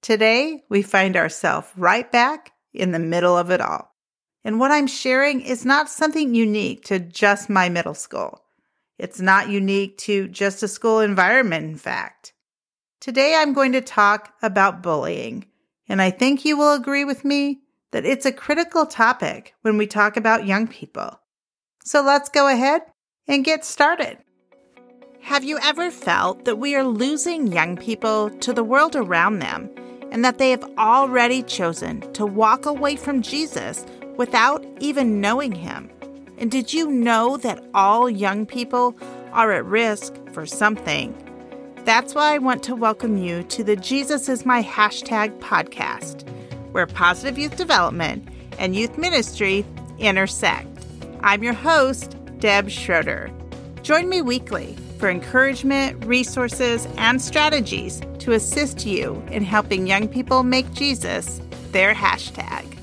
Today, we find ourselves right back in the middle of it all. And what I'm sharing is not something unique to just my middle school. It's not unique to just a school environment, in fact. Today, I'm going to talk about bullying, and I think you will agree with me that it's a critical topic when we talk about young people. So let's go ahead and get started. Have you ever felt that we are losing young people to the world around them and that they have already chosen to walk away from Jesus without even knowing him? And did you know that all young people are at risk for something? That's why I want to welcome you to the Jesus is My Hashtag podcast, where positive youth development and youth ministry intersect. I'm your host, Deb Schroeder. Join me weekly for encouragement, resources, and strategies to assist you in helping young people make Jesus their hashtag.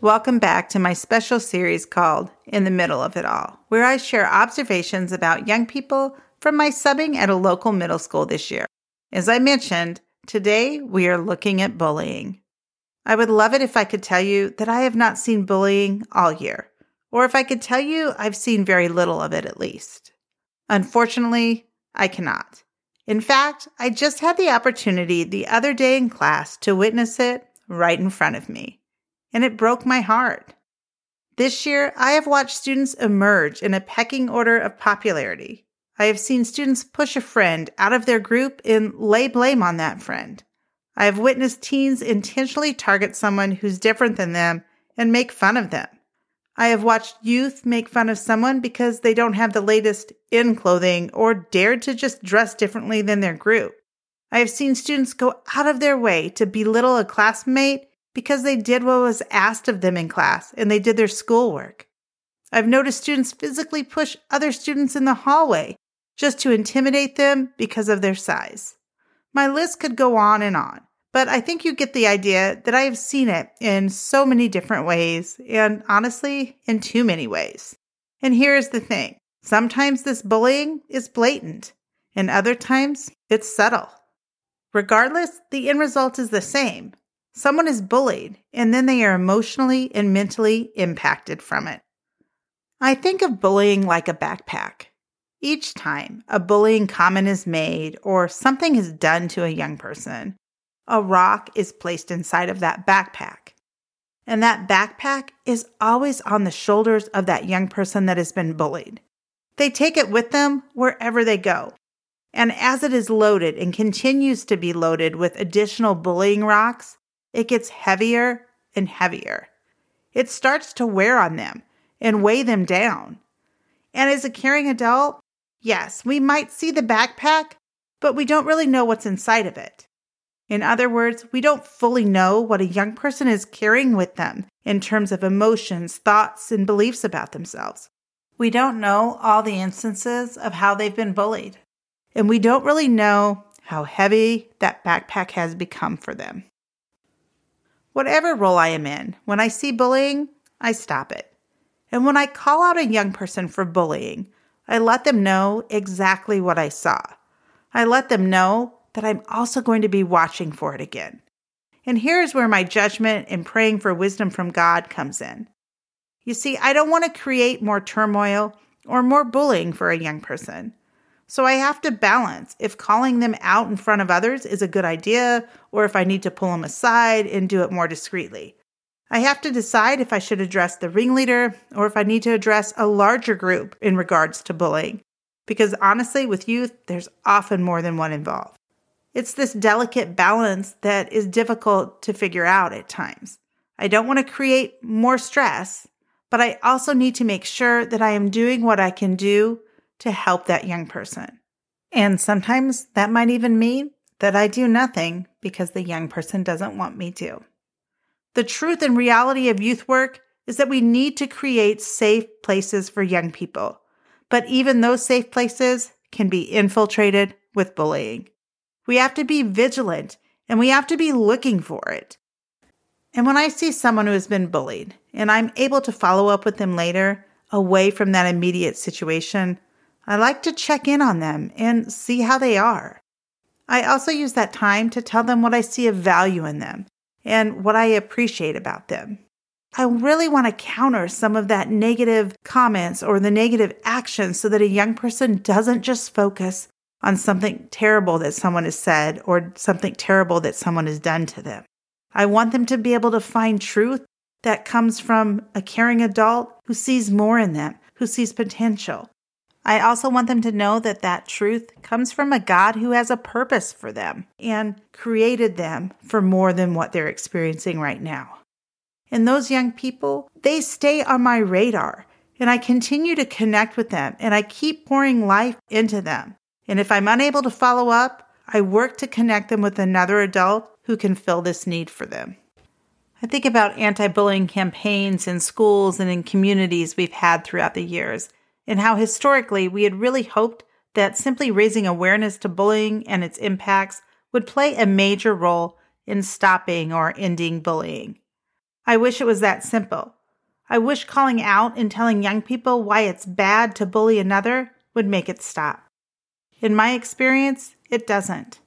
Welcome back to my special series called In the Middle of It All, where I share observations about young people from my subbing at a local middle school this year. As I mentioned, today we are looking at bullying. I would love it if I could tell you that I have not seen bullying all year, or if I could tell you I've seen very little of it at least. Unfortunately, I cannot. In fact, I just had the opportunity the other day in class to witness it right in front of me, and it broke my heart. This year, I have watched students emerge in a pecking order of popularity. I have seen students push a friend out of their group and lay blame on that friend. I have witnessed teens intentionally target someone who's different than them and make fun of them. I have watched youth make fun of someone because they don't have the latest in clothing or dared to just dress differently than their group. I have seen students go out of their way to belittle a classmate because they did what was asked of them in class and they did their schoolwork. I've noticed students physically push other students in the hallway just to intimidate them because of their size. My list could go on and on. But I think you get the idea that I have seen it in so many different ways, and honestly, in too many ways. And here's the thing sometimes this bullying is blatant, and other times it's subtle. Regardless, the end result is the same. Someone is bullied, and then they are emotionally and mentally impacted from it. I think of bullying like a backpack. Each time a bullying comment is made or something is done to a young person, a rock is placed inside of that backpack. And that backpack is always on the shoulders of that young person that has been bullied. They take it with them wherever they go. And as it is loaded and continues to be loaded with additional bullying rocks, it gets heavier and heavier. It starts to wear on them and weigh them down. And as a caring adult, yes, we might see the backpack, but we don't really know what's inside of it. In other words, we don't fully know what a young person is carrying with them in terms of emotions, thoughts, and beliefs about themselves. We don't know all the instances of how they've been bullied, and we don't really know how heavy that backpack has become for them. Whatever role I am in, when I see bullying, I stop it. And when I call out a young person for bullying, I let them know exactly what I saw. I let them know that I'm also going to be watching for it again. And here's where my judgment and praying for wisdom from God comes in. You see, I don't want to create more turmoil or more bullying for a young person. So I have to balance if calling them out in front of others is a good idea or if I need to pull them aside and do it more discreetly. I have to decide if I should address the ringleader or if I need to address a larger group in regards to bullying. Because honestly, with youth, there's often more than one involved. It's this delicate balance that is difficult to figure out at times. I don't want to create more stress, but I also need to make sure that I am doing what I can do to help that young person. And sometimes that might even mean that I do nothing because the young person doesn't want me to. The truth and reality of youth work is that we need to create safe places for young people, but even those safe places can be infiltrated with bullying. We have to be vigilant and we have to be looking for it. And when I see someone who has been bullied and I'm able to follow up with them later, away from that immediate situation, I like to check in on them and see how they are. I also use that time to tell them what I see of value in them and what I appreciate about them. I really want to counter some of that negative comments or the negative actions so that a young person doesn't just focus on something terrible that someone has said or something terrible that someone has done to them. I want them to be able to find truth that comes from a caring adult who sees more in them, who sees potential. I also want them to know that that truth comes from a God who has a purpose for them and created them for more than what they're experiencing right now. And those young people, they stay on my radar and I continue to connect with them and I keep pouring life into them. And if I'm unable to follow up, I work to connect them with another adult who can fill this need for them. I think about anti bullying campaigns in schools and in communities we've had throughout the years, and how historically we had really hoped that simply raising awareness to bullying and its impacts would play a major role in stopping or ending bullying. I wish it was that simple. I wish calling out and telling young people why it's bad to bully another would make it stop. In my experience, it doesn't.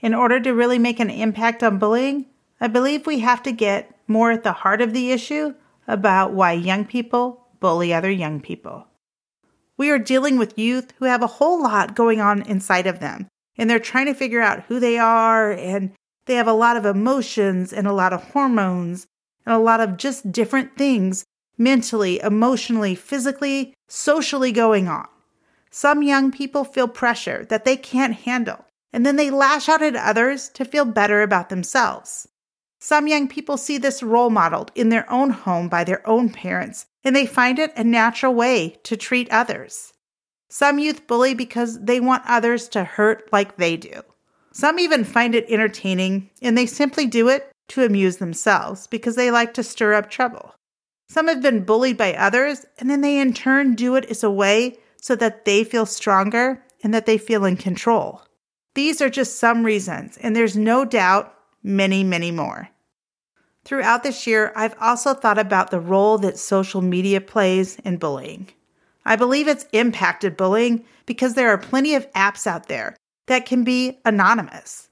In order to really make an impact on bullying, I believe we have to get more at the heart of the issue about why young people bully other young people. We are dealing with youth who have a whole lot going on inside of them, and they're trying to figure out who they are, and they have a lot of emotions and a lot of hormones and a lot of just different things mentally, emotionally, physically, socially going on. Some young people feel pressure that they can't handle, and then they lash out at others to feel better about themselves. Some young people see this role modeled in their own home by their own parents, and they find it a natural way to treat others. Some youth bully because they want others to hurt like they do. Some even find it entertaining, and they simply do it to amuse themselves because they like to stir up trouble. Some have been bullied by others, and then they in turn do it as a way so that they feel stronger and that they feel in control. These are just some reasons, and there's no doubt many, many more. Throughout this year, I've also thought about the role that social media plays in bullying. I believe it's impacted bullying because there are plenty of apps out there that can be anonymous.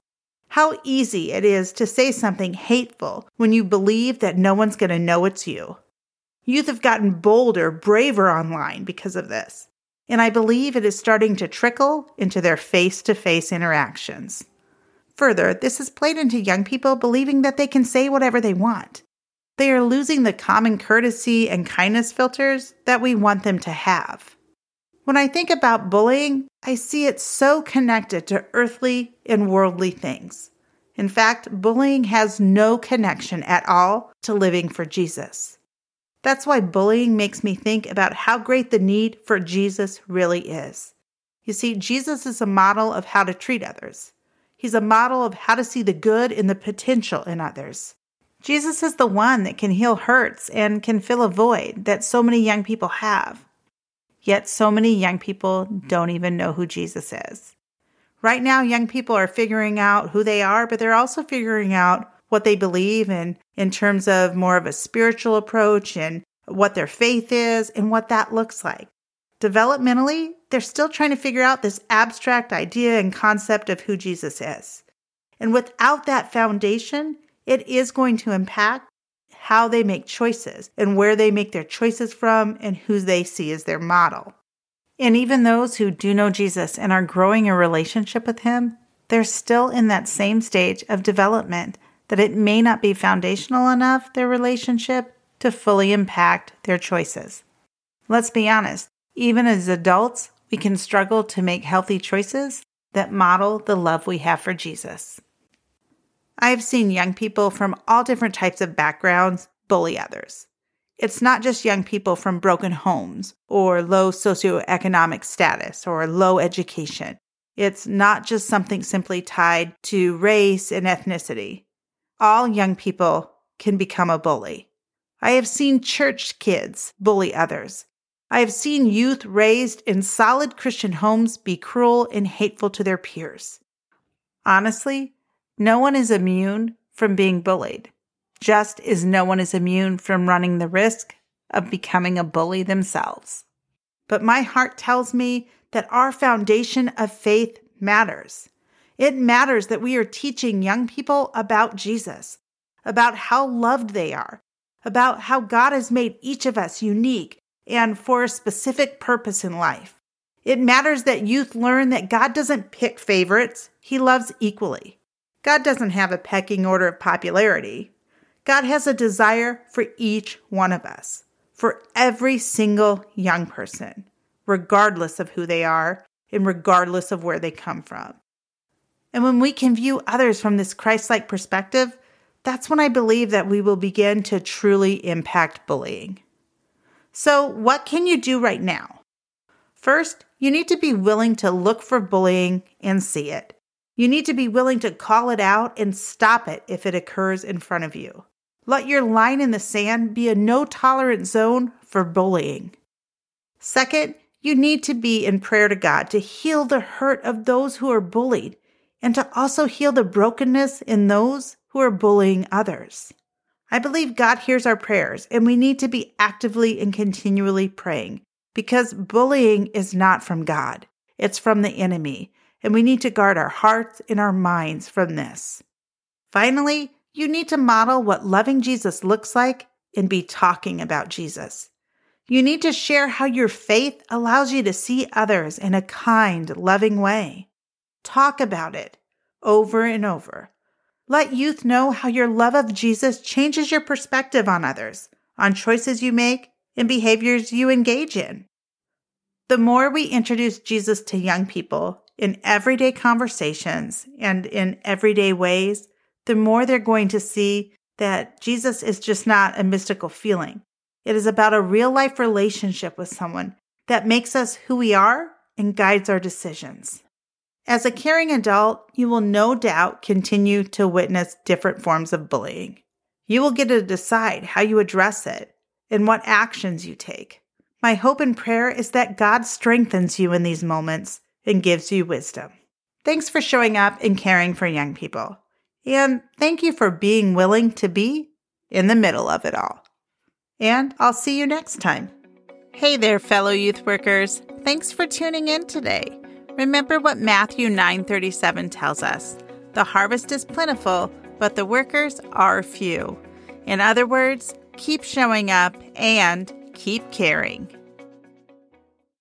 How easy it is to say something hateful when you believe that no one's going to know it's you. Youth have gotten bolder, braver online because of this, and I believe it is starting to trickle into their face to face interactions. Further, this has played into young people believing that they can say whatever they want. They are losing the common courtesy and kindness filters that we want them to have. When I think about bullying, I see it so connected to earthly and worldly things. In fact, bullying has no connection at all to living for Jesus. That's why bullying makes me think about how great the need for Jesus really is. You see, Jesus is a model of how to treat others. He's a model of how to see the good and the potential in others. Jesus is the one that can heal hurts and can fill a void that so many young people have. Yet, so many young people don't even know who Jesus is. Right now, young people are figuring out who they are, but they're also figuring out what they believe in, in terms of more of a spiritual approach and what their faith is and what that looks like. Developmentally, they're still trying to figure out this abstract idea and concept of who Jesus is. And without that foundation, it is going to impact how they make choices and where they make their choices from and who they see as their model. And even those who do know Jesus and are growing a relationship with him, they're still in that same stage of development that it may not be foundational enough, their relationship, to fully impact their choices. Let's be honest, even as adults, we can struggle to make healthy choices that model the love we have for Jesus. I have seen young people from all different types of backgrounds bully others. It's not just young people from broken homes or low socioeconomic status or low education. It's not just something simply tied to race and ethnicity. All young people can become a bully. I have seen church kids bully others, I have seen youth raised in solid Christian homes be cruel and hateful to their peers. Honestly, no one is immune from being bullied, just as no one is immune from running the risk of becoming a bully themselves. But my heart tells me that our foundation of faith matters. It matters that we are teaching young people about Jesus, about how loved they are, about how God has made each of us unique and for a specific purpose in life. It matters that youth learn that God doesn't pick favorites, He loves equally. God doesn't have a pecking order of popularity. God has a desire for each one of us, for every single young person, regardless of who they are and regardless of where they come from. And when we can view others from this Christ like perspective, that's when I believe that we will begin to truly impact bullying. So, what can you do right now? First, you need to be willing to look for bullying and see it. You need to be willing to call it out and stop it if it occurs in front of you. Let your line in the sand be a no tolerance zone for bullying. Second, you need to be in prayer to God to heal the hurt of those who are bullied and to also heal the brokenness in those who are bullying others. I believe God hears our prayers, and we need to be actively and continually praying because bullying is not from God, it's from the enemy, and we need to guard our hearts and our minds from this. Finally, you need to model what loving Jesus looks like and be talking about Jesus. You need to share how your faith allows you to see others in a kind, loving way. Talk about it over and over. Let youth know how your love of Jesus changes your perspective on others, on choices you make, and behaviors you engage in. The more we introduce Jesus to young people in everyday conversations and in everyday ways, the more they're going to see that Jesus is just not a mystical feeling. It is about a real life relationship with someone that makes us who we are and guides our decisions. As a caring adult, you will no doubt continue to witness different forms of bullying. You will get to decide how you address it and what actions you take. My hope and prayer is that God strengthens you in these moments and gives you wisdom. Thanks for showing up and caring for young people. And thank you for being willing to be in the middle of it all. And I'll see you next time. Hey there, fellow youth workers. Thanks for tuning in today. Remember what Matthew 9:37 tells us. The harvest is plentiful, but the workers are few. In other words, keep showing up and keep caring.